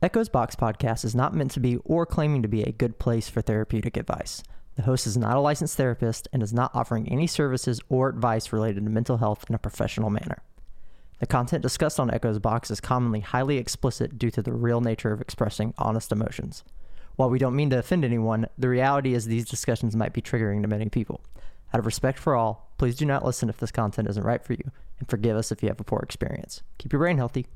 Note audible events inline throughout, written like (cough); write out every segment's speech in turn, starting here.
Echoes Box podcast is not meant to be or claiming to be a good place for therapeutic advice. The host is not a licensed therapist and is not offering any services or advice related to mental health in a professional manner. The content discussed on Echoes Box is commonly highly explicit due to the real nature of expressing honest emotions. While we don't mean to offend anyone, the reality is these discussions might be triggering to many people. Out of respect for all, please do not listen if this content isn't right for you, and forgive us if you have a poor experience. Keep your brain healthy.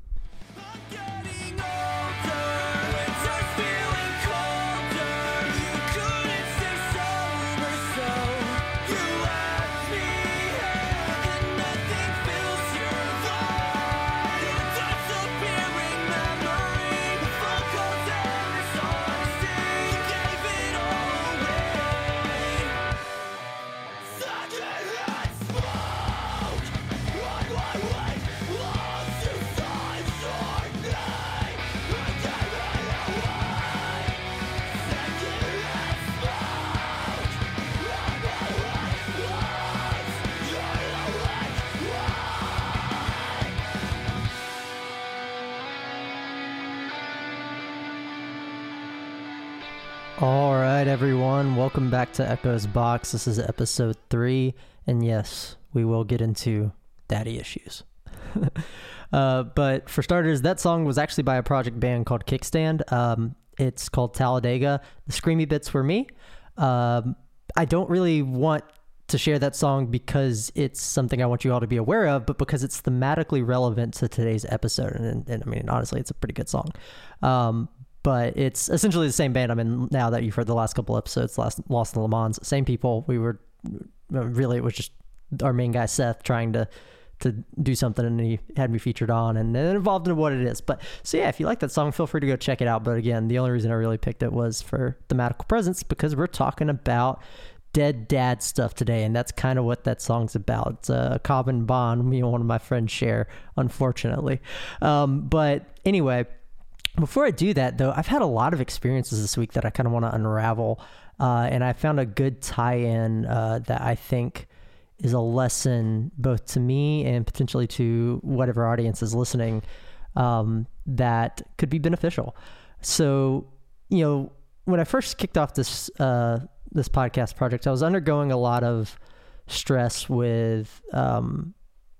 Right, everyone, welcome back to Echoes Box. This is episode three, and yes, we will get into daddy issues. (laughs) uh, but for starters, that song was actually by a project band called Kickstand. Um, it's called Talladega. The screamy bits were me. Um, I don't really want to share that song because it's something I want you all to be aware of, but because it's thematically relevant to today's episode. And, and I mean, honestly, it's a pretty good song. Um, but it's essentially the same band I'm in now that you've heard the last couple episodes, last Lost in the Le Mans. Same people. We were really it was just our main guy Seth trying to to do something, and he had me featured on, and it involved into what it is. But so yeah, if you like that song, feel free to go check it out. But again, the only reason I really picked it was for thematical presence because we're talking about dead dad stuff today, and that's kind of what that song's about. It's a common bond me and one of my friends share, unfortunately. Um, but anyway. Before I do that, though, I've had a lot of experiences this week that I kind of want to unravel. Uh, and I found a good tie in uh, that I think is a lesson both to me and potentially to whatever audience is listening um, that could be beneficial. So, you know, when I first kicked off this uh, this podcast project, I was undergoing a lot of stress with um,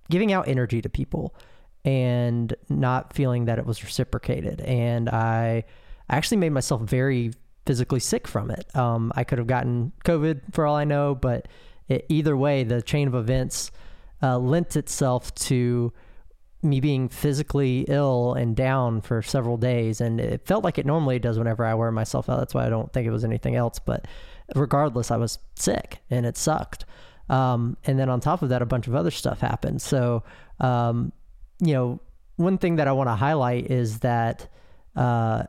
giving out energy to people and not feeling that it was reciprocated. And I actually made myself very physically sick from it. Um, I could have gotten COVID for all I know, but it, either way, the chain of events uh, lent itself to me being physically ill and down for several days. And it felt like it normally does whenever I wear myself out. That's why I don't think it was anything else. But regardless, I was sick and it sucked. Um, and then on top of that, a bunch of other stuff happened. So, um, you know, one thing that I want to highlight is that, uh,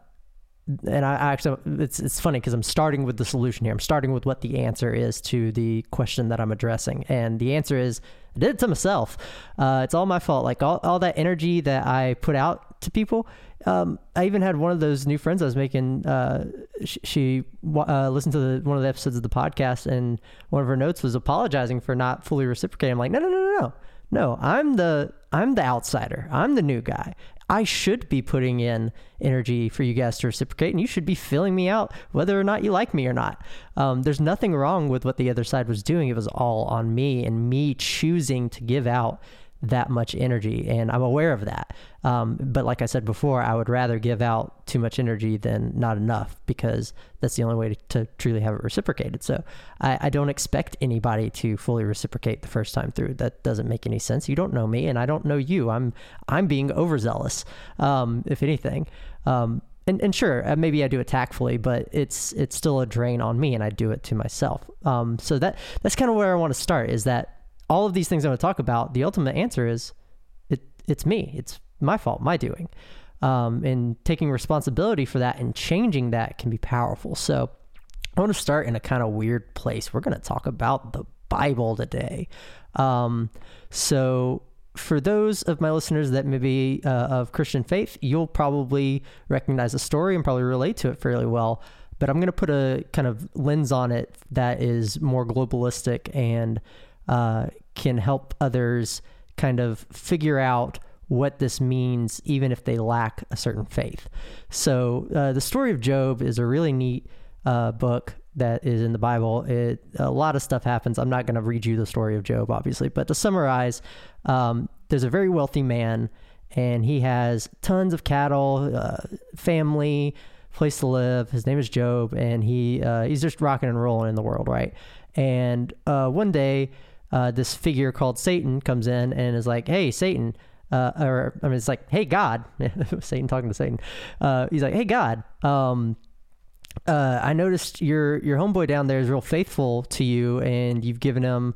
and I actually, it's it's funny because I'm starting with the solution here. I'm starting with what the answer is to the question that I'm addressing, and the answer is I did it to myself. Uh, it's all my fault. Like all, all that energy that I put out to people. Um, I even had one of those new friends I was making. Uh, she, she uh, listened to the, one of the episodes of the podcast, and one of her notes was apologizing for not fully reciprocating. I'm like, no, no, no, no, no, no. I'm the I'm the outsider. I'm the new guy. I should be putting in energy for you guys to reciprocate, and you should be filling me out whether or not you like me or not. Um, there's nothing wrong with what the other side was doing. It was all on me and me choosing to give out that much energy, and I'm aware of that. Um, but like I said before, I would rather give out too much energy than not enough because that's the only way to, to truly have it reciprocated. So I, I don't expect anybody to fully reciprocate the first time through. That doesn't make any sense. You don't know me, and I don't know you. I'm I'm being overzealous, um, if anything. Um, and, and sure, uh, maybe I do it tactfully, but it's it's still a drain on me, and I do it to myself. Um, so that that's kind of where I want to start. Is that all of these things I'm going to talk about? The ultimate answer is it it's me. It's my fault, my doing. Um, and taking responsibility for that and changing that can be powerful. So I want to start in a kind of weird place. We're going to talk about the Bible today. Um, so for those of my listeners that may be uh, of Christian faith, you'll probably recognize the story and probably relate to it fairly well. But I'm going to put a kind of lens on it that is more globalistic and uh, can help others kind of figure out what this means, even if they lack a certain faith. So, uh, the story of Job is a really neat uh, book that is in the Bible. It a lot of stuff happens. I'm not going to read you the story of Job, obviously, but to summarize, um, there's a very wealthy man, and he has tons of cattle, uh, family, place to live. His name is Job, and he uh, he's just rocking and rolling in the world, right? And uh, one day, uh, this figure called Satan comes in and is like, "Hey, Satan." Uh, or I mean, it's like, "Hey, God," (laughs) Satan talking to Satan. Uh, he's like, "Hey, God, um, uh, I noticed your your homeboy down there is real faithful to you, and you've given him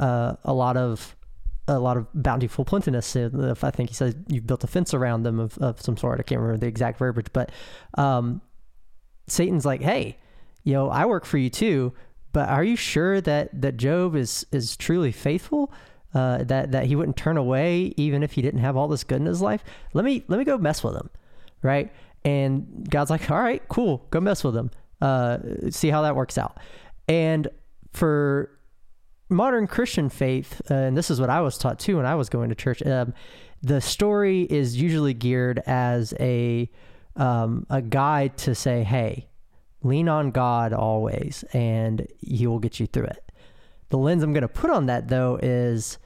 uh, a lot of a lot of bountiful plentiness. If I think he says you've built a fence around them of, of some sort. I can't remember the exact verbiage, but um, Satan's like, hey, you know, I work for you too, but are you sure that that Job is is truly faithful? Uh, that that he wouldn't turn away even if he didn't have all this good in his life. Let me let me go mess with him, right? And God's like, all right, cool, go mess with him. Uh, see how that works out. And for modern Christian faith, uh, and this is what I was taught too when I was going to church. Um, the story is usually geared as a um, a guide to say, "Hey, lean on God always, and He will get you through it." The lens I'm going to put on that though is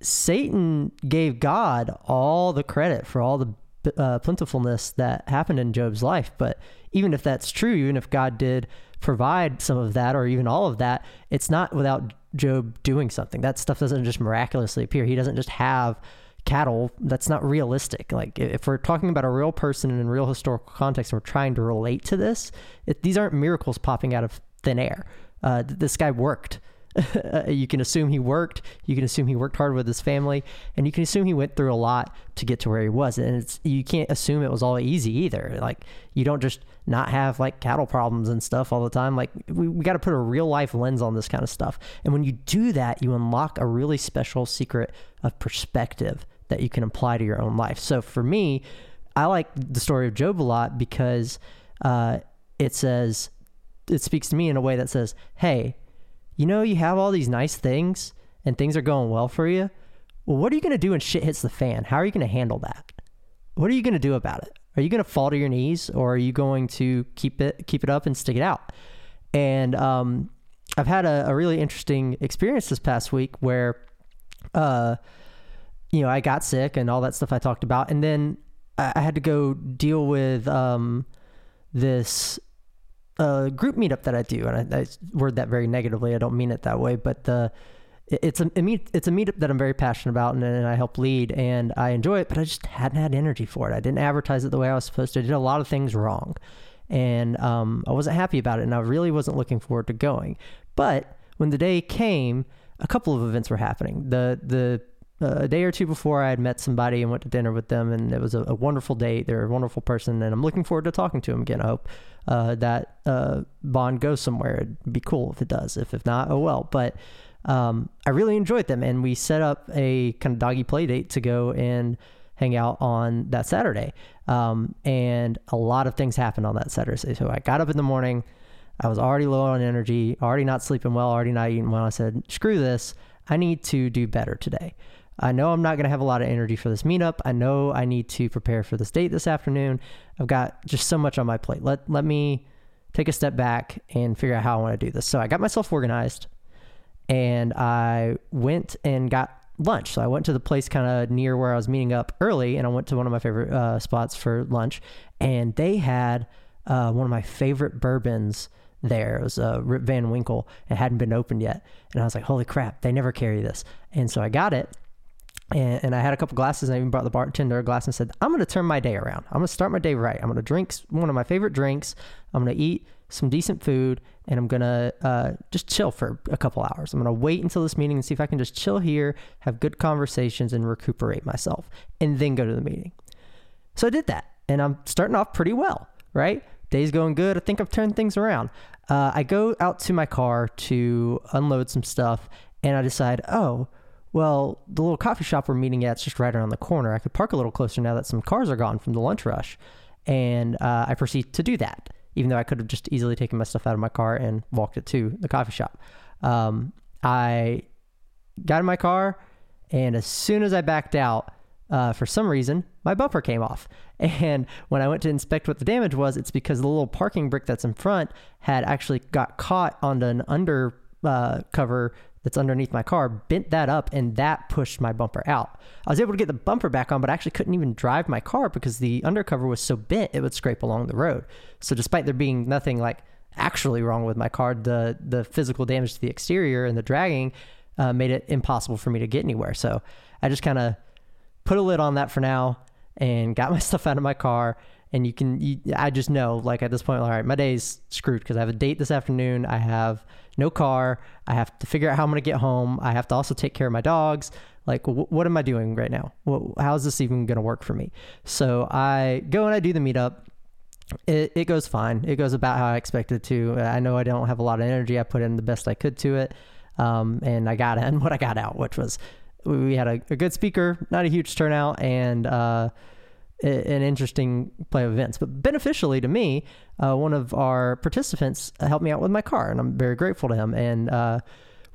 Satan gave God all the credit for all the uh, plentifulness that happened in Job's life. But even if that's true, even if God did provide some of that or even all of that, it's not without Job doing something. That stuff doesn't just miraculously appear. He doesn't just have cattle. That's not realistic. Like if we're talking about a real person in a real historical context and we're trying to relate to this, it, these aren't miracles popping out of thin air. Uh, this guy worked. (laughs) you can assume he worked. You can assume he worked hard with his family, and you can assume he went through a lot to get to where he was. And it's you can't assume it was all easy either. Like you don't just not have like cattle problems and stuff all the time. Like we, we got to put a real life lens on this kind of stuff. And when you do that, you unlock a really special secret of perspective that you can apply to your own life. So for me, I like the story of Job a lot because uh, it says it speaks to me in a way that says, "Hey." you know, you have all these nice things and things are going well for you. Well, what are you going to do when shit hits the fan? How are you going to handle that? What are you going to do about it? Are you going to fall to your knees or are you going to keep it keep it up and stick it out? And um, I've had a, a, really interesting experience this past week where, uh, you know, I got sick and all that stuff I talked about, and then I, had to go deal with um, this a group meetup that I do, and I, I, word that very negatively. I don't mean it that way, but the it's a it's a meetup that I'm very passionate about, and, and, I help lead, and I enjoy it. But I just hadn't had energy for it. I didn't advertise it the way I was supposed to. I did a lot of things wrong, and um, I wasn't happy about it, and I really wasn't looking forward to going. But when the day came, a couple of events were happening. The the uh, a day or two before I had met somebody and went to dinner with them, and it was a, a, wonderful date. They're a wonderful person, and I'm looking forward to talking to them again. I hope uh, that uh, bond goes somewhere. It'd be cool if it does. If if not, oh well. But um, I really enjoyed them, and we set up a kind of doggy play date to go and hang out on that Saturday. Um, and a lot of things happened on that Saturday. So I got up in the morning. I was already low on energy, already not sleeping well, already not eating well. I said, screw this. I need to do better today. I know I'm not going to have a lot of energy for this meetup. I know I need to prepare for this date this afternoon. I've got just so much on my plate. Let let me take a step back and figure out how I want to do this. So I got myself organized and I went and got lunch. So I went to the place kind of near where I was meeting up early and I went to one of my favorite uh, spots for lunch and they had uh, one of my favorite bourbons there. It was uh, Rip Van Winkle. It hadn't been opened yet. And I was like, holy crap, they never carry this. And so I got it and, and I had a couple glasses. And I even brought the bartender a glass and said, "I'm going to turn my day around. I'm going to start my day right. I'm going to drink one of my favorite drinks. I'm going to eat some decent food, and I'm going to uh, just chill for a couple hours. I'm going to wait until this meeting and see if I can just chill here, have good conversations, and recuperate myself, and then go to the meeting." So I did that, and I'm starting off pretty well. Right, day's going good. I think I've turned things around. Uh, I go out to my car to unload some stuff, and I decide, oh well, the little coffee shop we're meeting at is just right around the corner. I could park a little closer now that some cars are gone from the lunch rush. And uh, I proceed to do that, even though I could have just easily taken my stuff out of my car and walked it to the coffee shop. Um, I got in my car, and as soon as I backed out, uh, for some reason, my bumper came off. (laughs) And when I went to inspect what the damage was, it's because the little parking brick that's in front had actually got caught on an under uh, cover that's underneath my car, bent that up, and that pushed my bumper out. I was able to get the bumper back on, but I actually couldn't even drive my car because the undercover was so bent it would scrape along the road. So despite there being nothing like actually wrong with my car, the the physical damage to the exterior and the dragging uh, made it impossible for me to get anywhere. So I just kind of put a lid on that for now and got (laughs) my stuff out of my car. And you can, you, I just know, like at this point, all right, my day's screwed because I have a date this afternoon. I have no car. I have to figure out how I'm going to get home. I have to also take care of my dogs. Like, wh- what am I doing right now? Wh- how is this even going to work for me? So I go and I do the meetup. It, it goes fine. It goes about how I expected to. I know I don't have a lot of energy. I put in the best I could to it. Um, and I got (laughs) in what I got out, which was we had a, a good speaker, not a huge turnout, and uh, an interesting play of events. But beneficially to me, uh, one of our participants helped me out with my car, and I'm very grateful to him. And uh,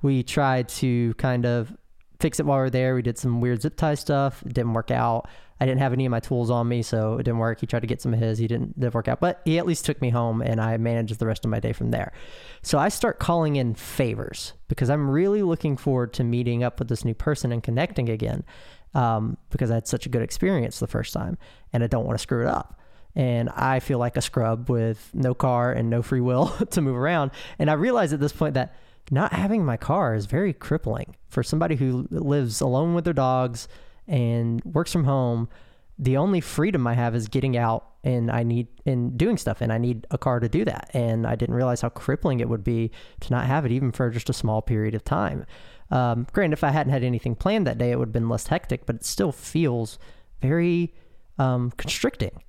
we tried to kind of fix it while we were there. We did some weird zip tie stuff. It didn't work out. I didn't have any of my tools on me, so it didn't work. He tried to get some of his. He didn't, didn't work out, but he at least took me home, and I managed the rest of my day from there. So I start calling in favors because I'm really looking forward to meeting up with this new person and connecting again um, because I had such a good experience the first time, and I don't want to screw it up. And I feel like a scrub with no car and no free will (laughs) to move around. And I realize at this point that not having my car is very crippling for somebody who lives alone with their dogs and works from home, the only freedom I have is getting out and I need and doing stuff and I need a car to do that. And I didn't realize how crippling it would be to not have it even for just a small period of time. Um, granted, if I hadn't had anything planned that day, it would have been less hectic, but it still feels very um, constricting.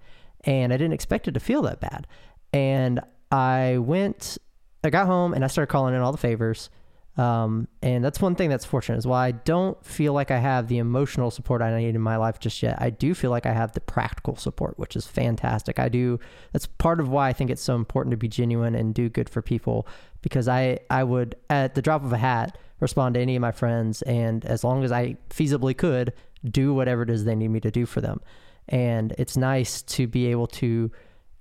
And I didn't expect it to feel that bad. And I went, I got home and I started calling in all the favors um, and that's one thing that's fortunate is why I don't feel like I have the emotional support I need in my life just yet. I do feel like I have the practical support, which is fantastic. I do. That's part of why I think it's so important to be genuine and do good for people because I, I would, at the drop of a hat, respond to any of my friends. And as long as I feasibly could, do whatever it is they need me to do for them. And it's nice to be able to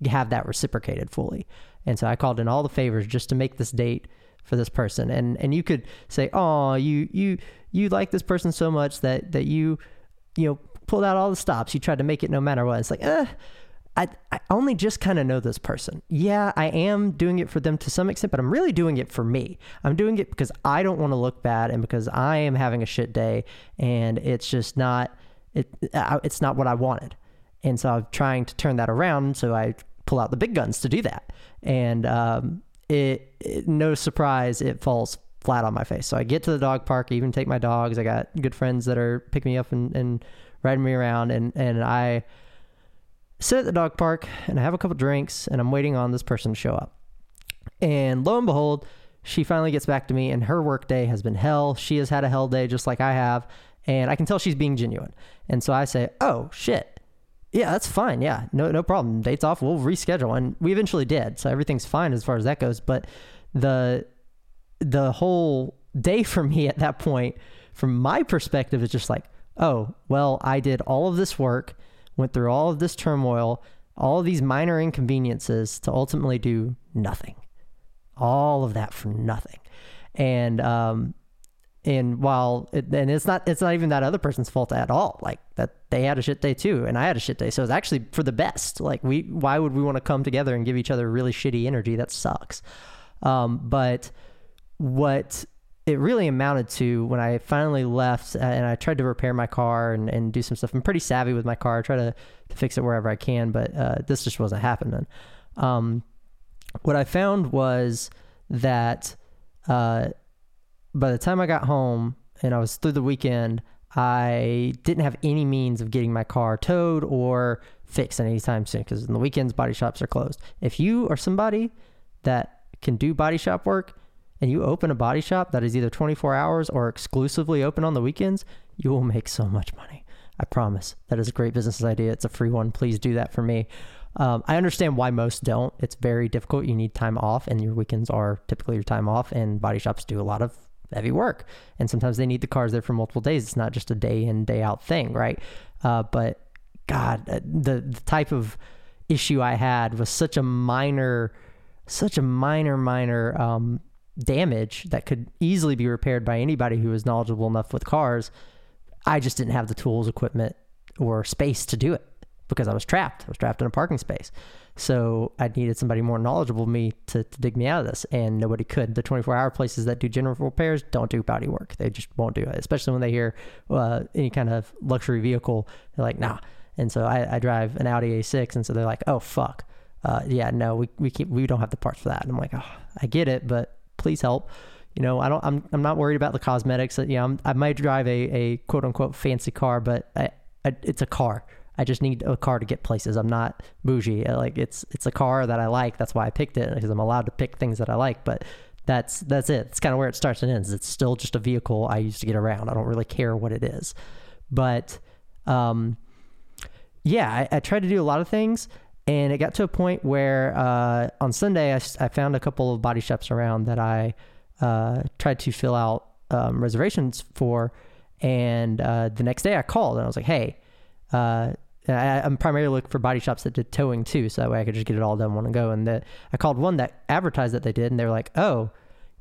have that reciprocated fully. And so I called in all the favors just to make this date for this person and and you could say oh you you you like this person so much that that you you know pulled out all the stops you tried to make it no matter what it's like eh, I, I only just kind of know this person. Yeah, I am doing it for them to some extent, but I'm really doing it for me. I'm doing it because I don't want to look bad and because I am having a shit day and it's just not it it's not what I wanted. And so I'm trying to turn that around so I pull out the big guns to do that. And um, it, it, no surprise it falls flat on my face. So I get to the dog park, I even take my dogs. I got good friends that are picking me up and, and riding me around and, and I sit at the dog park and I have a couple drinks and I'm waiting on this person to show up. And lo and behold, she finally gets back to me and her work day has been hell. She has had a hell day just like I have. And I can tell she's being genuine. And so I say, Oh shit yeah, that's fine. Yeah, no, no problem. Dates off. We'll reschedule, and we eventually did. So everything's fine as far as that goes. But the the whole day (laughs) for me at that point, from my perspective, is just like, oh, well, I did all of this work, went through all of this turmoil, all of these minor inconveniences to ultimately do nothing. All of that for nothing. And um, and while it, and it's not it's not even that other person's fault at all. Like that they had a shit day too and i had a shit day. So it's actually for the best. Like we why would we want to come together and give each other really shitty energy? That sucks. Um, but what it really amounted to when i finally left uh, and i tried to repair my car and, and do some stuff. I'm pretty savvy with my car. I try to, to fix it wherever i can but uh, this just wasn't happening. Um, what i found was that uh, by the time I got home and I was through the weekend, I didn't have any means of getting my car towed or fixed anytime soon because in the weekends body shops are closed. If you are somebody that can do body shop work and you open a body shop that is either 24 hours or exclusively open on the weekends, you will make so much money. I promise. That is a great business idea. It's a free one. Please do that for me. Um, I understand why most don't. It's very difficult. You need time off, and your weekends are typically your time off, and body shops do a lot of heavy work. And sometimes they need the cars there for multiple days. It's not just a day in, day out thing, right? Uh, but God, uh, the, the type of issue I had was such a minor, such a minor, minor um, damage that could easily be repaired by anybody who is knowledgeable enough with cars. I just didn't have the tools, equipment, or space to do it because I was trapped. I was trapped in a parking space. So I needed somebody more knowledgeable than me to, to dig me out of this, and nobody could. The 24 hour places that do general repairs don't do body work. They just won't do it, especially when they hear uh, any kind of luxury vehicle. They're like, nah. And so I, I drive an Audi A6, and so they're like, oh, fuck. Uh, yeah, no, we, we, keep, we don't have the parts for that. And I'm like, oh, I get it, but please help. You know, I don't. I'm. I'm not worried about the cosmetics. You know, I'm, i might drive a, a quote unquote fancy car, but I, I, it's a car. I just need a car to get places. I'm not bougie. Like it's it's a car that I like. That's why I picked it because I'm allowed to pick things that I like. But that's that's it. It's kind of where it starts and ends. It's still just a vehicle I use to get around. I don't really care what it is. But um, yeah, I, I tried to do a lot of things, and it got to a point where uh, on Sunday I, I found a couple of body shops around that I uh, tried to fill out um, reservations for. And uh, the next day I called and I was like, hey, uh, I, am primarily looking for body shops that did towing too, so that way I could just get it all done one and go. And the, I called one that advertised that they did, and they were like, "Oh,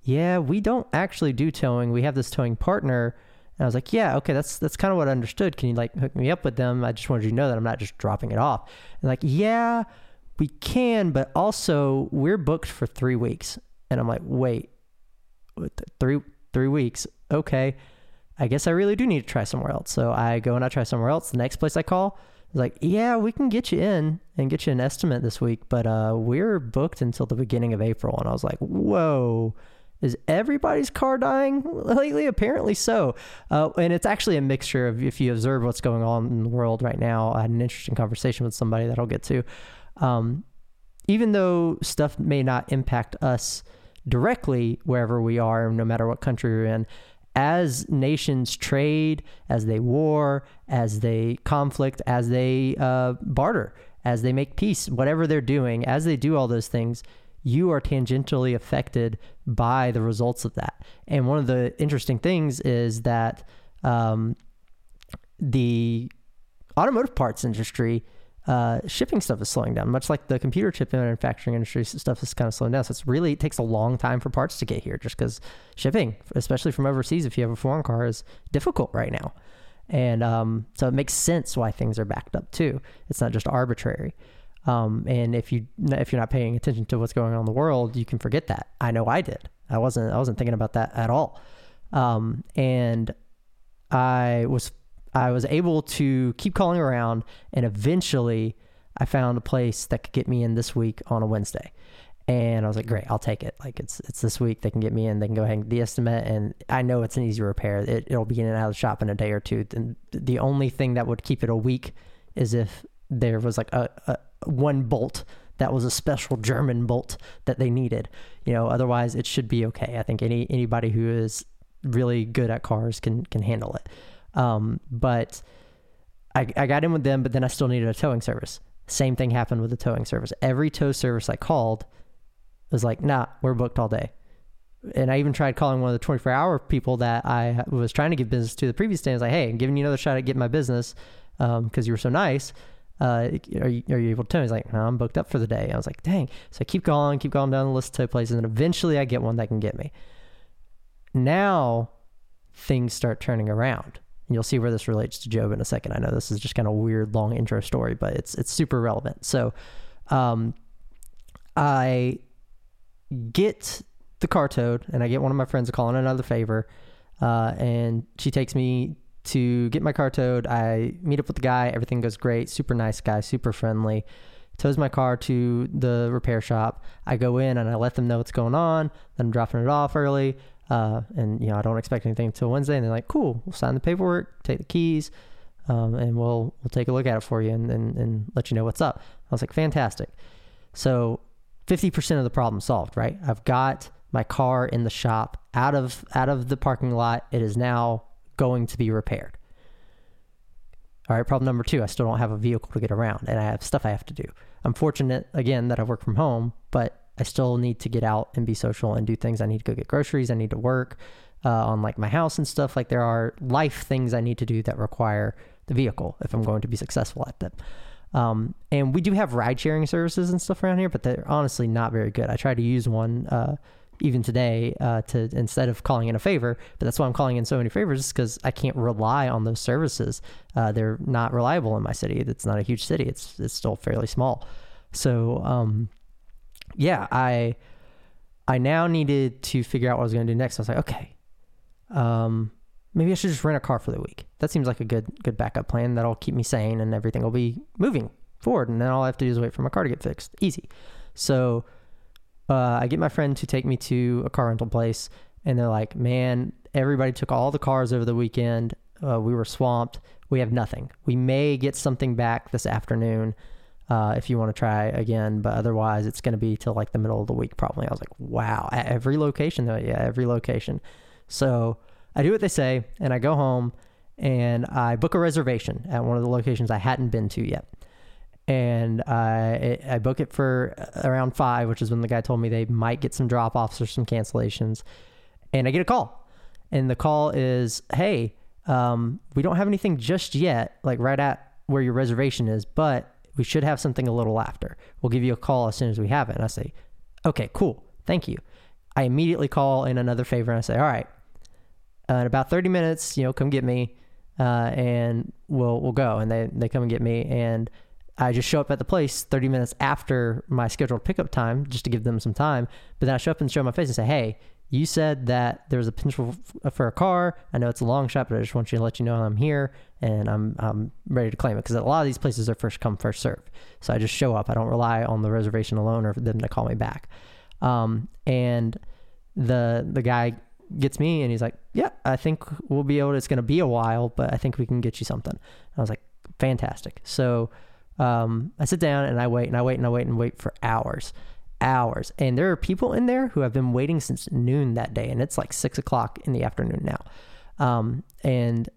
yeah, we don't actually do towing. We have this towing partner." And I was like, "Yeah, okay, that's that's kind of what I understood. Can you like hook me up with them? I just wanted you to know that I'm not just dropping it off." And like, "Yeah, we can, but also we're booked for three weeks." And I'm like, "Wait, three three weeks? Okay." I guess I really do need to try somewhere else. So I go and I try somewhere else. The next place I call is like, yeah, we can get you in and get you an estimate this week, but uh, we're booked until the beginning of April. And I was like, whoa, is everybody's car dying lately? Apparently so. Uh, and it's actually a mixture of if you observe what's going on in the world right now. I had an interesting conversation with somebody that I'll get to. Um, even though stuff may not impact us directly wherever we are, no matter what country we're in, as nations trade, as they war, as they conflict, as they uh, barter, as they make peace, whatever they're doing, as they do all those things, you are tangentially affected by the results of that. And one of the interesting things is that um, the automotive parts industry uh, shipping stuff is slowing down, much like the computer chip manufacturing industry stuff is kind of slowing down. So it's really it takes a long time for parts to get here, just because shipping, especially from overseas, if you have a foreign car, is difficult right now. And um, so it makes sense why things are backed up too. It's not just arbitrary. Um, and if you if you're not paying attention to what's going on in the world, you can forget that. I know I did. I wasn't I wasn't thinking about that at all. Um, and I was I was able to keep calling around, and eventually I found a place that could get me in this week on a Wednesday. And I was like, great, I'll take it. Like it's it's this week. They can get me in. They can go and the estimate, and I know it's an easy repair. It, it'll be in and out of the shop in a day or two. And the only thing that would keep it a week is if there was like a, a one bolt that was a special German bolt that they needed. You know, otherwise it should be okay. I think any anybody who is really good at cars can can handle it. Um, but I, I got in with them, but then I still needed a towing service. Same thing happened with the towing service. Every tow service I called was like, nah, we're booked all day. And I even tried calling one of the 24 hour people that I was trying to give business to the previous day. I was like, hey, I'm giving you another shot at getting my business because um, you were so nice. Uh, are, you, are you able to tow? He's like, no, I'm booked up for the day. I was like, dang. So I keep going, keep going down the list of places, and eventually I get one that can get me. Now things start turning around. And you'll see where this relates to Job in a second. I know this is just kind of a weird long intro story, but it's it's super relevant. So um, I get the car towed and I get one of my friends to call in another favor. Uh, and she takes me to get my car towed. I meet up with the guy. Everything goes great. Super nice guy, super friendly. Tows my car to the repair shop. I go in and I let them know what's going on. Then I'm dropping it off early. Uh, and you know, I don't expect anything until Wednesday. And they're like, "Cool, we'll sign the paperwork, take the keys, um, and we'll we'll take a look at it for you and, and and let you know what's up." I was like, "Fantastic!" So, fifty percent of the problem solved. Right? I've got my car in the shop, out of out of the parking lot. It is now going to be repaired. All right, problem number two, I still don't have a vehicle to get around and I have stuff I have to do. I'm fortunate again that I work from home, but I still need to get out and be social and do things. I need to go get groceries. I need to work uh, on like my house and stuff. Like there are life things I need to do that require the vehicle if I'm going to be successful at them. Um, and we do have ride sharing services and stuff around here, but they're honestly not very good. I tried to use one uh, even today uh, to instead of calling in a favor, but that's why I'm calling in so many favors because I can't rely on those services. Uh, they're not reliable in my city. It's not a huge city. It's it's still fairly small. So um, yeah, I I now needed to figure out what I was going to do next. I was like, okay, um, maybe I should just rent a car for the week. That seems like a good good backup plan. That'll keep me sane and everything will be moving forward. And then all I have to do is wait for my car to get fixed. Easy. So uh, I get my friend to take me to a car rental place, and they're like, "Man, everybody took all the cars over the weekend. Uh, we were swamped. We have nothing. We may get something back this afternoon." Uh, if you want to try again, but otherwise it's going to be till like the middle of the week probably. I was like, wow, at every location though, yeah, every location. So I do what they say, and I go home and I book a reservation at one of the locations I hadn't been to yet. And I I book it for around five, which is when the guy told me they might get some drop offs or some cancellations. And I get a call, and the call is, "Hey, um, we don't have anything just yet, like right at where your reservation is, but we should have something a little after. We'll give you a call as soon as we have it." And I say, "Okay, cool, thank you." I immediately call in another favor and I say, "All right, uh, in about 30 minutes, you know, come get me, uh, and we'll we'll go. And they they come and get me, and I just show up at the place 30 minutes after my scheduled pickup time, just to give them some time. But then I show up and show my face and say, hey. You said that there was a potential for a car. I know it's a long shot, but I just want you to let you know I'm here and I'm I'm ready to claim it because a lot of these places are first come first serve. So I just show up. I don't rely on the reservation alone or for them to call me back. Um, and the the guy gets me and he's like, "Yeah, I think we'll be able. To, it's going to be a while, but I think we can get you something." I was like, "Fantastic!" So um, I sit down and I wait and I wait and I wait and wait for hours, hours. And there are people in there who have been waiting since noon that day, and it's like six o'clock in the afternoon now. Um, and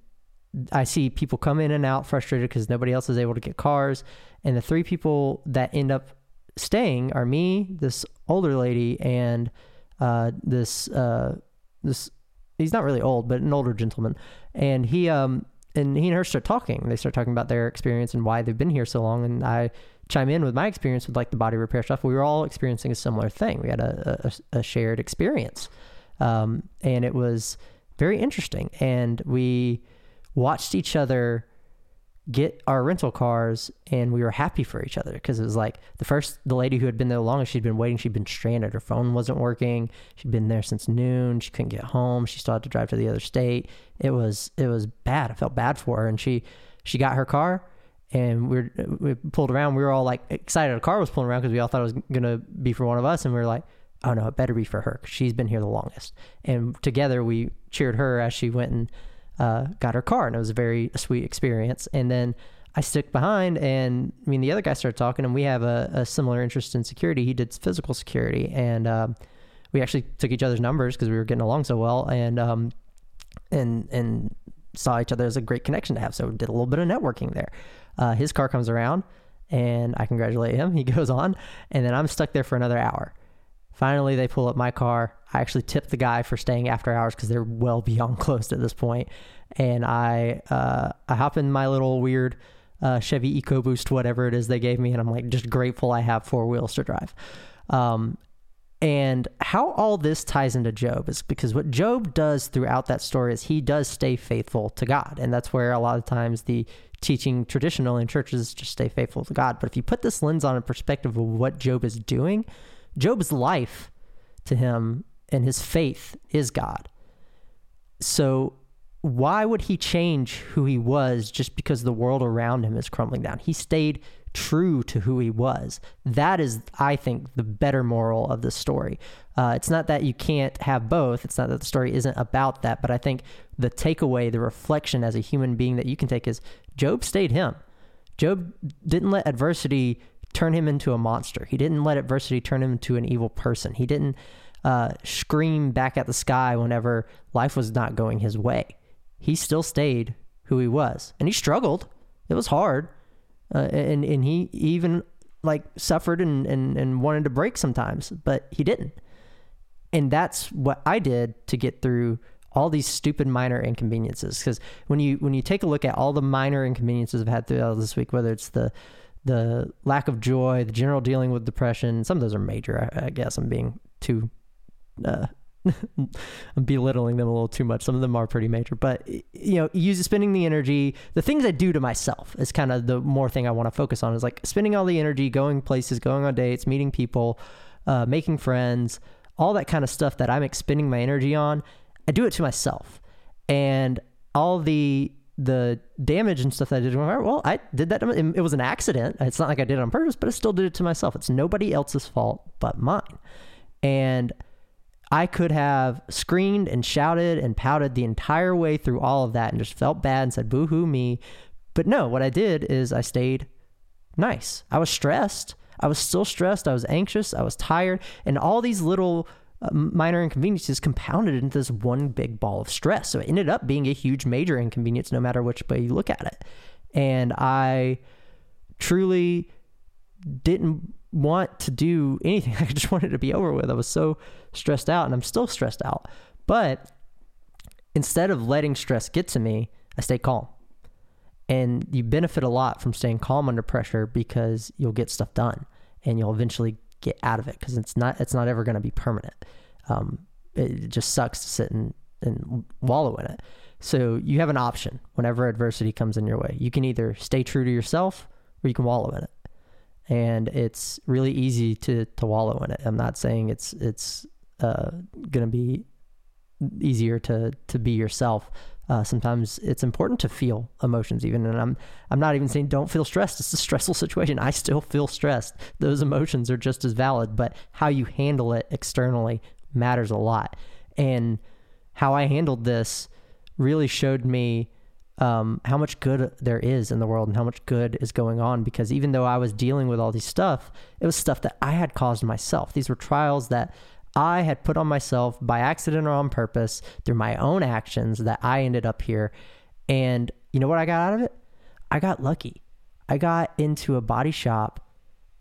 I see people come in and out frustrated because nobody else is able to get cars. And the three people that end up staying are me, this older lady, and uh, this uh, this he's not really old, but an older gentleman. And he um and he and her start talking. They start talking about their experience and why they've been here so long. And I chime in with my experience with like the body repair stuff. We were all experiencing a similar thing. We had a, a, a shared experience, um, and it was very interesting. And we watched each other get our rental cars and we were happy for each other. Because it was like the first the lady who had been there the longest she'd been waiting she'd been stranded. Her phone wasn't working. She'd been there since noon. She couldn't get home. She still had to drive to the other state. It was it was bad. I felt bad for her. And she she got her car and we were, we pulled around. We were all like excited. The car was pulling around because we all thought it was gonna be for one of us. And we were like oh no it better be for her 'cause she's been here the longest. And together we cheered her as she went and uh, got her car, and it was a very sweet experience. And then I stick behind, and I mean, the other guy started talking, and we have a, a similar interest in security. He did physical security, and um, we actually took each other's numbers because we were getting along so well, and um, and and saw each other as a great connection to have. So we did a little bit of networking there. Uh, his car comes around, and I congratulate him. (laughs) He goes on, and then I'm stuck there for another hour. Finally, they pull up my car. I actually tipped the guy for staying after hours because they're well (laughs) beyond closed at this point. And I uh, I hop in my little weird uh, Chevy EcoBoost, whatever it is they gave me, and I'm like just grateful I have four wheels to drive. Um, and how all this ties into Job is because what Job does throughout that story is he does stay faithful to God. And that's where a lot of times the teaching traditional in churches just stay faithful to God. But if you put this lens on a perspective of what Job is doing, Job's life to him and his faith is God. So why would he change who he was just because the world around him is crumbling down? He stayed true to who he was. That is, I think, the better moral of the story. Uh, it's not that you can't have both. It's not that the story isn't about that. But I think the takeaway, the reflection as a human being that you can take is Job stayed him. Job didn't let adversity turn him into a monster. He didn't let adversity turn him into an evil person. He didn't uh, scream back at the sky whenever life was not going his way. He still stayed who he was, and he struggled. It was hard, uh, and and he even like suffered and, and, and wanted to break sometimes, but he didn't. And that's what I did to get through all these stupid minor inconveniences. Because when you when you take a look at all the minor inconveniences I've had throughout this week, whether it's the the lack of joy, the general dealing with depression, some of those are major. I, I guess I'm being too uh, (laughs) I'm belittling them a little too much. Some of them are pretty major, but you know, use spending the energy, the things I do to myself is kind of the more thing I want to focus on is like spending all the energy, going places, going on dates, meeting people, uh, making friends, all that kind of stuff that I'm expending my energy on. I do it to myself, and all the the damage and stuff that I did. Well, I did that. It was an accident. It's not like I did it on purpose, but I still did it to myself. It's nobody else's fault but mine, and I could have screamed and shouted and pouted the entire way through all of that and just felt bad and said, boo hoo me. But no, what I did is I stayed nice. I was stressed. I was still stressed. I was anxious. I was tired. And all these little uh, minor inconveniences compounded into this one big ball of stress. So it ended up being a huge major inconvenience no matter which way you look at it. And I truly didn't want to do anything. (laughs) I just wanted to be over with. I was so stressed out and I'm still stressed out. But instead of letting stress get to me, I stay calm. And you benefit a lot from staying calm under pressure because you'll get stuff done and you'll eventually get out of it because it's not it's not ever going to be permanent. Um, it just sucks to sit and, and wallow in it. So you have an option whenever adversity comes in your way. You can either stay true to yourself or you can wallow in it and it's really easy to to wallow in it. I'm not saying it's it's uh, to be easier to to be yourself. Uh, sometimes it's important to feel emotions, even, and I'm I'm not even saying don't feel stressed. It's a stressful (laughs) situation. I still feel stressed. Those emotions are just as valid, but how you handle it externally matters a lot. And how I handled this really showed me um, how much good there is in the world and how much good is going on. Because even though I was dealing with all these stuff, it was stuff that I had caused myself. These were trials that I had put on myself by accident or on purpose through my own actions that I ended up here. And you know what I got out of it? I got lucky. I got into a body shop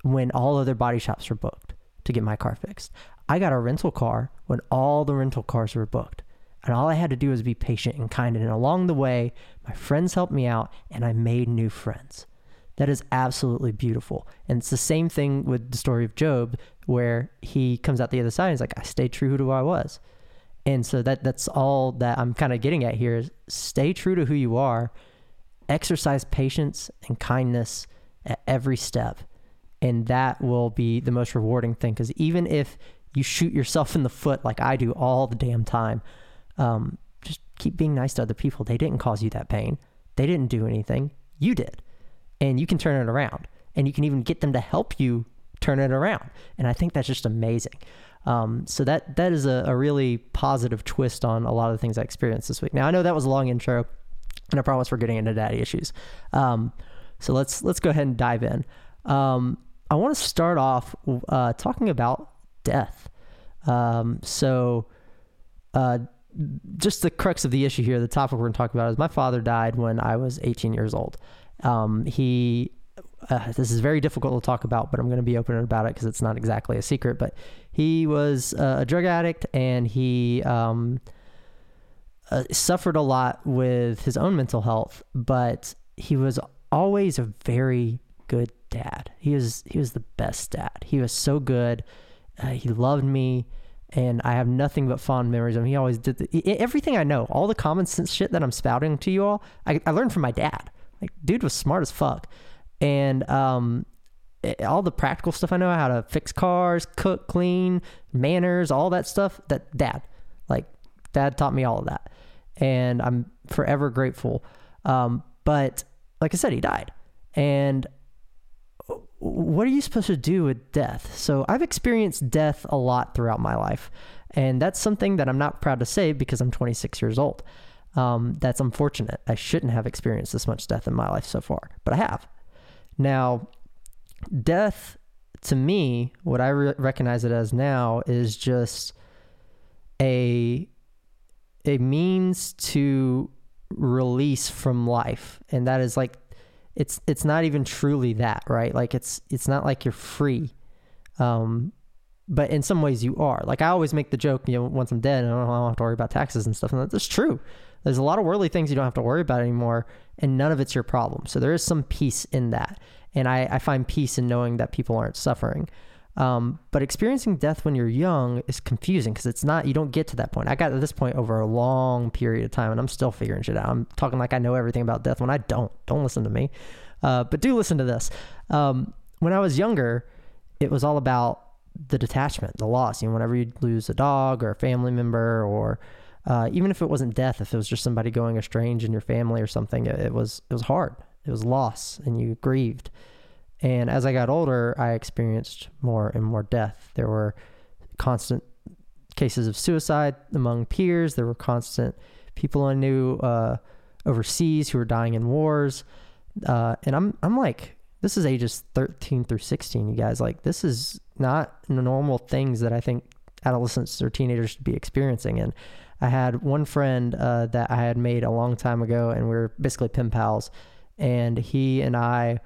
when all other body shops were booked to get my car fixed. I got a rental car when all the rental cars were booked. And all I had to do was be patient and kind. And along the way, my friends helped me out and I made new friends. That is absolutely beautiful. And it's the same thing with the story of Job, where he comes out the other side and he's like, I stayed true to who I was. And so that that's all that I'm kind of getting at here is stay true to who you are, exercise patience and kindness at every step. And that will be the most rewarding thing. Because even if you shoot yourself in the foot like I do all the damn time, um, just keep being nice to other people. They didn't cause you that pain. They didn't do anything. You did. And you can turn it around. And you can even get them to help you turn it around. And I think that's just amazing. Um, so that that is a, a, really positive twist on a lot of the things I experienced this week. Now I know that was a long intro, and I promise we're getting into daddy issues. Um, so let's let's go ahead and dive in. Um, I want to start off uh, talking about death. Um, so uh, just the crux of the issue here, the topic we're going to talk about is my father died when I was 18 years old. Um, he, uh, this is very difficult to talk about, but I'm going to be open about it because it's not exactly a secret. But he was uh, a drug addict and he um, uh, suffered a lot with his own mental health, but he was always a very good dad. He was he was the best dad. He was so good. Uh, he loved me and I have nothing but fond memories of him. He always did the, everything I know, all the common sense shit that I'm spouting to you all. I, I learned from my dad. Like, dude was smart as fuck, and um, it, all the practical stuff I know, how to fix cars, cook, clean, manners, all that stuff. That dad, like, dad taught me all of that, and I'm forever grateful. Um, but like I said, he died, and what are you supposed to do with death? So I've experienced death a lot throughout my life. And that's something that I'm not proud to say because I'm 26 years old. Um, that's unfortunate. I shouldn't have experienced this much death in my life so far, but I have. Now, death to me, what I re- recognize it as now is just a a means to release from life, and that is like it's it's not even truly that, right? Like it's it's not like you're free. Um, but in some ways you are. Like I always make the joke, you know, once I'm dead, I don't, I don't have to worry about taxes and stuff. And that's true. There's a lot of worldly things you don't have to worry about anymore, and none of it's your problem. So there is some peace in that, and I, I find peace in knowing that people aren't suffering. Um, but experiencing death when you're young is confusing because it's not, you don't get to that point. I got to this point over a long period of time and I'm still figuring shit out. I'm talking like I know everything about death when I don't. Don't listen to me. Uh, but do listen to this. Um, when I was younger, it was all about the detachment, the loss. You know, whenever you lose a dog or a family member, or uh, even if it wasn't death, if it was just somebody going estranged in your family or something, it, it was it was hard. It was loss, and you grieved. And as I got older, I experienced more and more death. There were constant cases of suicide among peers. There were constant people I knew uh, overseas who were dying in wars. Uh, and I'm I'm like, this is ages 13 through 16, you guys. Like, this is not normal things that I think adolescents or teenagers should be experiencing. And I had one friend uh, that I had made a long time ago, and we were basically pen pals. And he and I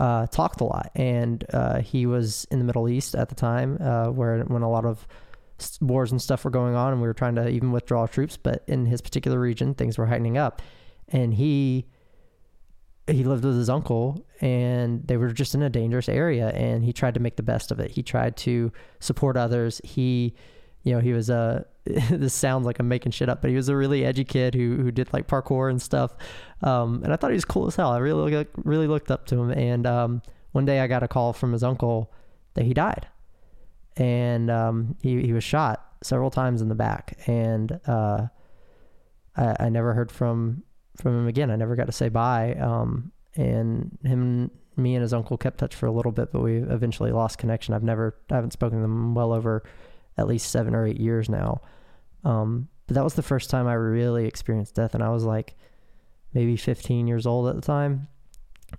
uh, talked a lot, and uh, he was in the Middle East at the time, uh, where when a lot of wars and stuff were going on, and we were trying to even withdraw troops. But in his particular region, things were heightening up, and he he lived with his uncle, and they were just in a dangerous area, and he tried to make the best of it. He tried to support others. He you know, he was a. (laughs) this sounds like I'm making shit up, but he was a really edgy kid who who did like parkour and stuff. Um, and I thought he was cool as hell. I really really looked up to him. And um, one day I got a call from his uncle that he died, and um, he he was shot several times in the back, and uh, I, I never heard from from him again. I never got to say bye. Um, and him, me, and his uncle kept touch for a little bit, but we eventually lost connection. I've never, I haven't spoken to them well over at least seven or eight years now. Um, but that was the first time I really experienced death, and I was like maybe 15 years old at the time,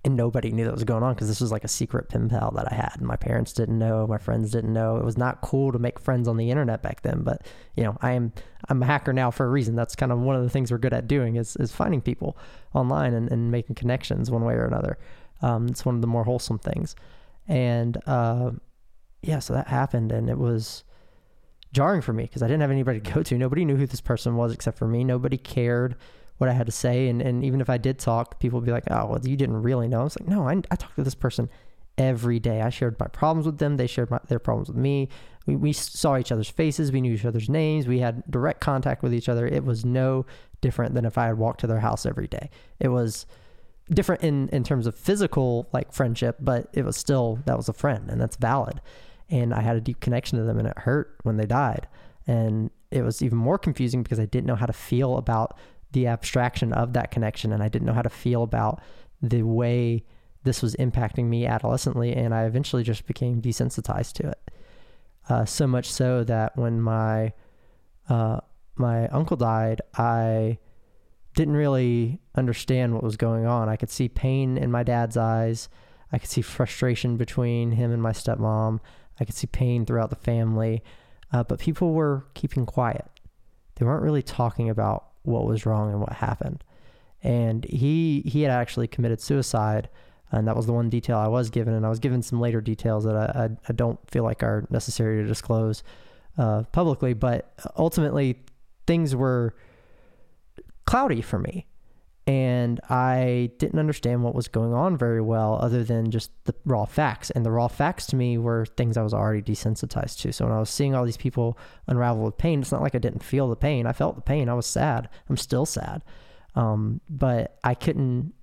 and nobody knew that was going on because this was like a secret pen pal that I had. And my parents didn't know, my friends didn't know. It was not cool to make friends on the internet back then, but you know, I am I'm a hacker now for a reason. That's kind of one of the things we're good at doing is is finding people online and, and making connections one way or another. Um, it's one of the more wholesome things, and uh, yeah, so that happened, and it was jarring for me because I didn't have anybody to go to. Nobody knew who this person was except for me. Nobody cared what I had to say. And, and even if I did talk, people would be like, oh, well, you didn't really know. I was like, no, I, I talked to this person every day. I shared my problems with them. They shared my, their problems with me. We, we saw each other's faces. We knew each other's names. We had direct contact with each other. It was no different than if I had walked to their house every day. It was different in, in terms of physical like friendship, but it was still, that was a friend and that's valid and I had a deep connection to them and it hurt when they died. And it was even more confusing because I didn't know how to feel about the abstraction of that connection and I didn't know how to feel about the way this was impacting me adolescently and I eventually just became desensitized to it. Uh, so much so that when my uh, my uncle died, I didn't really understand what was going on. I could see pain in my dad's eyes. I could see frustration between him and my stepmom. I could see pain throughout the family, uh, but people were keeping quiet. They weren't really talking about what was wrong and what happened. And he he had actually committed suicide, and that was the one detail I was given. And I was given some later details that I I, I don't feel like are necessary to disclose uh, publicly. But ultimately, things were cloudy for me and I didn't understand what was going on very well, other than just the raw facts. And the raw facts to me were things I was already desensitized to. So when I was seeing all these people unravel with pain, it's not like I didn't feel the pain. I felt the pain. I was sad. I'm still sad, um, but I couldn't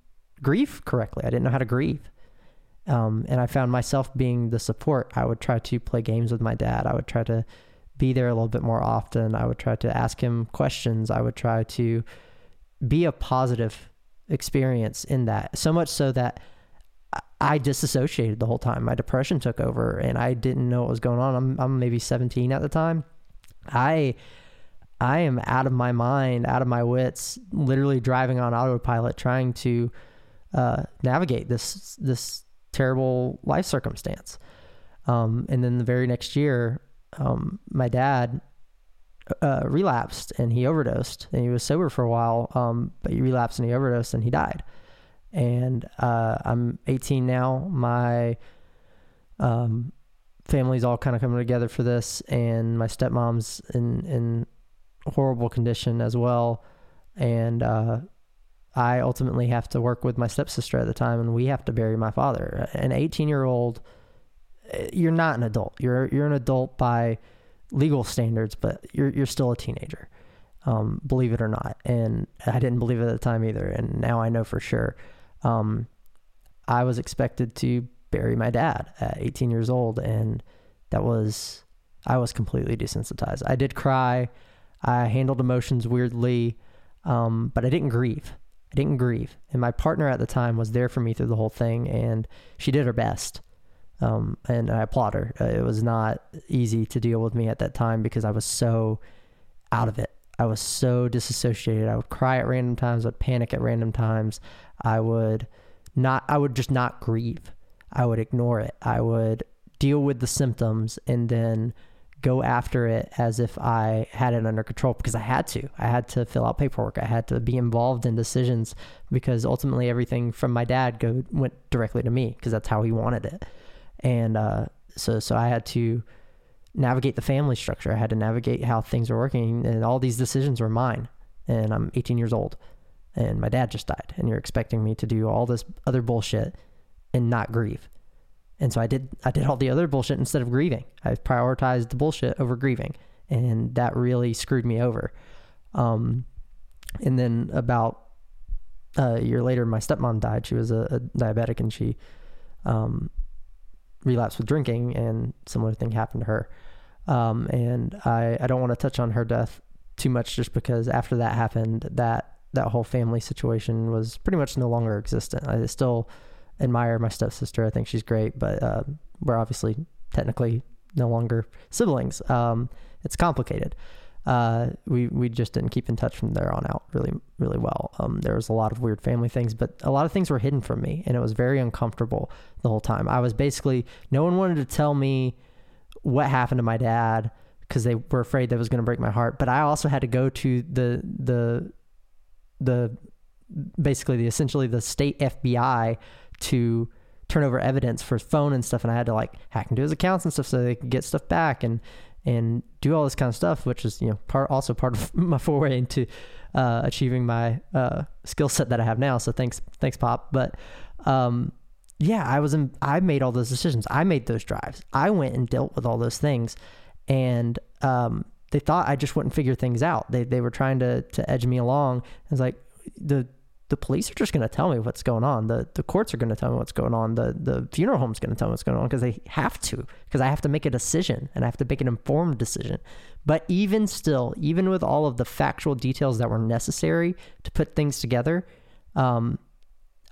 grieve correctly. I didn't know how to grieve. Um, and I found myself being the support. I would try to play games with my dad. I would try to be there a little bit more often. I would try to ask him questions. I would try to be a positive experience in that. So much so that I disassociated the whole time. My depression took over and I didn't know what was going on. I'm, I'm maybe 17 at the time. I I am out of my mind, out of my wits, literally driving on autopilot, trying to uh, navigate this this terrible life circumstance. Um, and then the very next year, um, my dad uh, relapsed and he overdosed and he was sober for a while um, but he relapsed and he overdosed and he died And uh, I'm 18 now. My um, family's all kind of coming together for this, and my stepmom's in in horrible condition as well. And uh, I ultimately have to work with my stepsister at the time, and we have to bury my father. An 18 year old, you're not an adult. You're you're an adult by legal standards, but you're you're still a teenager. Um, believe it or not, and I didn't believe it at the time either, and now I know for sure. Um, I was expected to bury my dad at 18 years old, and that was I was completely desensitized. I did cry. I handled emotions weirdly, um, but I didn't grieve. I didn't grieve. And my partner at the time was there for me through the whole thing, and she did her best. Um, and I applaud her. Uh, it was not easy to deal with me at that time because I was so out of it. I was so disassociated. I would cry at random times. I'd panic at random times. I would not. I would just not grieve. I would ignore it. I would deal with the symptoms and then go after it as if I had it under control because I had to. I had to fill out paperwork. I had to be involved in decisions because ultimately everything from my dad go went directly to me because that's how he wanted it. And uh, so so I had to navigate the family structure. I had to navigate how things were working and all these decisions were mine. And I'm 18 years old and my dad just died and you're expecting me to do all this other bullshit and not grieve. And so I did I did all the other bullshit instead of grieving. I prioritized the bullshit over grieving, and that really screwed me over. Um, and then about a year later, my stepmom died. She was a, a diabetic, and she um, relapsed with drinking, and similar thing happened to her. Um, and I I don't want to touch on her death too much, just because after that happened, that that whole family situation was pretty much no longer existent. I still admire my stepsister. I think she's great, but uh, we're obviously technically no longer siblings. Um, it's complicated. Uh, we we just didn't keep in touch from there on out really really well. Um, there was a lot of weird family things, but a lot of things were hidden from me, and it was very uncomfortable the whole time. I was basically no one wanted to tell me what happened to my dad because they were afraid that was going to break my heart. But I also had to go to the the the basically the essentially the state FBI to turn over evidence for his phone and stuff and I had to like hack into his accounts and stuff so they could get stuff back and and do all this kind of stuff which is you know part also part of (laughs) my foray into uh, achieving my uh, skill set that I have now. So thanks thanks pop. But um, yeah I was in, I made all those decisions. I made those drives. I went and dealt with all those things. And um, they thought I just wouldn't figure things out. They they were trying to to edge me along. I was like the the police are just going to tell me what's going on. The the courts are going to tell me what's going on. The the funeral home's going to tell me what's going on because they have to because I have to make a decision and I have to make an informed decision. But even still, even with all of the factual details that were necessary to put things together, um,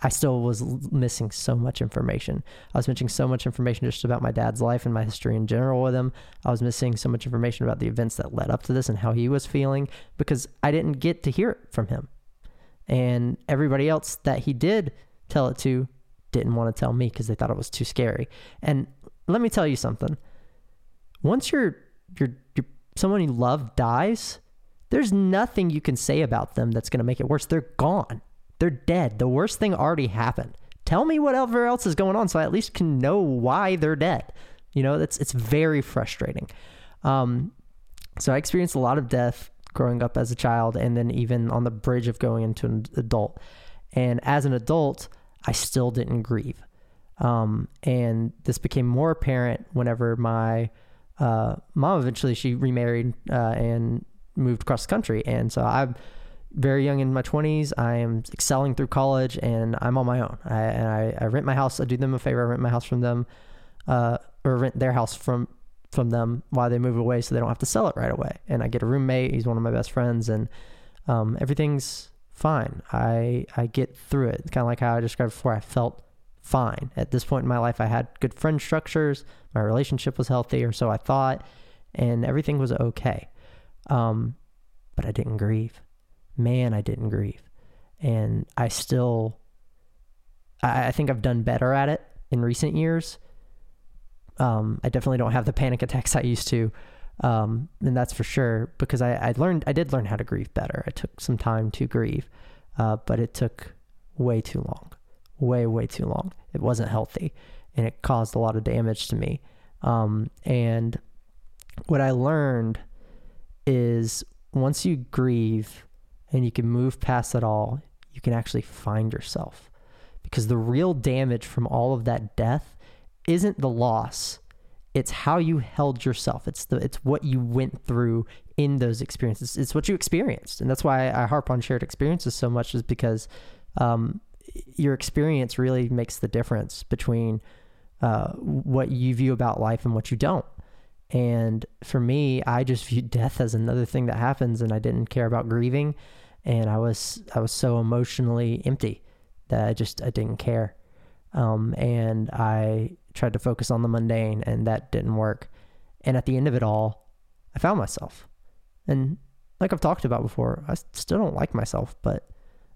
I still was missing so much information. I was missing so much information just about my dad's life and my history in general with him. I was missing so much information about the events that led up to this and how he was feeling because I didn't get to hear it from him and everybody else that he did tell it to didn't want to tell me because they thought it was too scary. And let me tell you something. Once your your someone you love dies, there's nothing you can say about them that's going to make it worse. They're gone. They're dead. The worst thing already happened. Tell me whatever else is going on so I at least can know why they're dead. You know, it's it's very frustrating. Um, so I experienced a lot of death growing up as a child and then even on the bridge of going into an adult. And as an adult, I still didn't grieve. Um, and this became more apparent whenever my uh, mom eventually she remarried uh, and moved across the country. And so I'm very young in my 20s. I am excelling through college and I'm on my own. I, and I, I rent my house. I do them a favor. I rent my house from them uh, or rent their house from from them while they move away so they don't have to sell it right away. And I get a roommate, he's one of my best friends, and um, everything's fine. I, I get through it. Kind of like how I described before, I felt fine. At this point in my life, I had good friend structures, my relationship was healthy, or so I thought, and everything was okay. Um, but I didn't grieve. Man, I didn't grieve. And I still, I, I think I've done better at it in recent years um, I definitely don't have the panic attacks I used to. Um, and that's for sure because I, I learned, I did learn how to grieve better. I took some time to grieve, uh, but it took way too long. way, way too long. It wasn't healthy and it caused a lot of damage to me. Um, and what I learned is once you grieve and you can move past it all, you can actually find yourself. Because the real damage from all of that death isn't the loss, it's how you held yourself. It's the it's what you went through in those experiences. It's what you experienced, and that's why I harp on shared experiences so much, is because um, your experience really makes the difference between uh, what you view about life and what you don't. And for me, I just viewed death as another thing that happens, and I didn't care about grieving, and I was I was so emotionally empty that I just I didn't care, um, and I tried to focus on the mundane, and that didn't work. And at the end of it all, I found myself, and like I've talked about before, I still don't like myself, but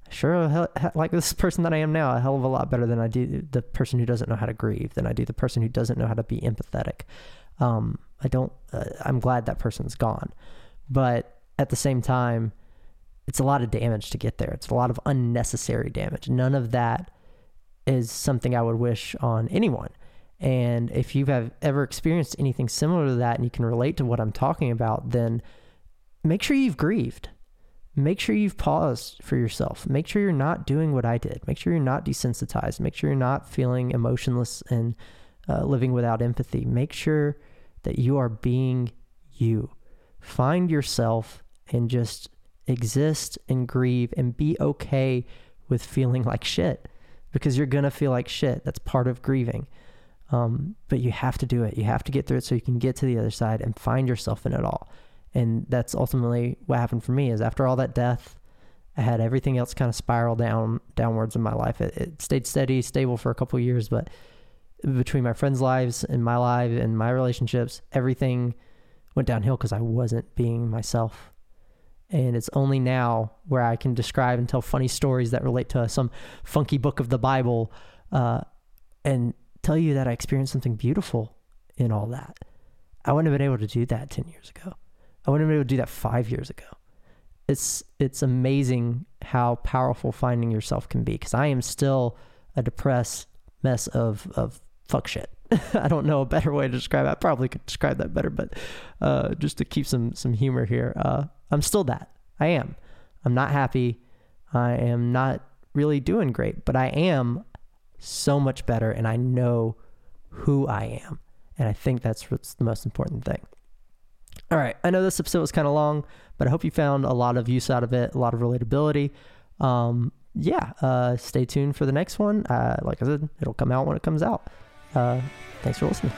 I sure like this person that I am now a hell of a lot better than I do the person who doesn't know how to grieve, than I do the person who doesn't know how to be empathetic. Um, I don't, uh, I'm glad that person's gone. But at the same time, it's a lot of damage to get there. It's a lot of unnecessary damage. None of that is something I would wish on anyone. And if you have ever experienced anything similar to that and you can relate to what I'm talking about, then make sure you've grieved. Make sure you've paused for yourself. Make sure you're not doing what I did. Make sure you're not desensitized. Make sure you're not feeling emotionless and uh, living without empathy. Make sure that you are being you. Find yourself and just exist and grieve and be okay with feeling (laughs) like shit because you're going to feel like shit. That's part of grieving. Um, but you have to do it. You have to get through it so you can get to the other side and find yourself in it all. And that's ultimately what happened for me is after all that death, I had everything else kind of spiral down downwards in my life. It, it stayed steady, stable for a couple years, but between my friends' lives and my life and my relationships, everything went downhill because I wasn't being myself. And it's only now where I can describe and tell funny stories that relate to some funky book of the Bible uh, and tell you that I experienced something beautiful in all that. I wouldn't have been able to do that 10 years ago. I wouldn't have been able to do that five years ago. It's, it's amazing how powerful finding yourself can be because I am still a depressed mess of, of fuck shit. (laughs) I don't know a better way to describe it. I probably could describe that better, but uh, just to keep some some humor here, uh, I'm still that. I am. I'm not happy. I am not really doing great, but I am so much better, and I know who I am, and I think that's what's the most important thing. All right, I know this episode was kind of long, but I hope you found a lot of use out of it, a lot of relatability. Um, yeah, uh, stay tuned for the next one. Uh, like I said, it'll come out when it comes out. Uh, thanks for listening.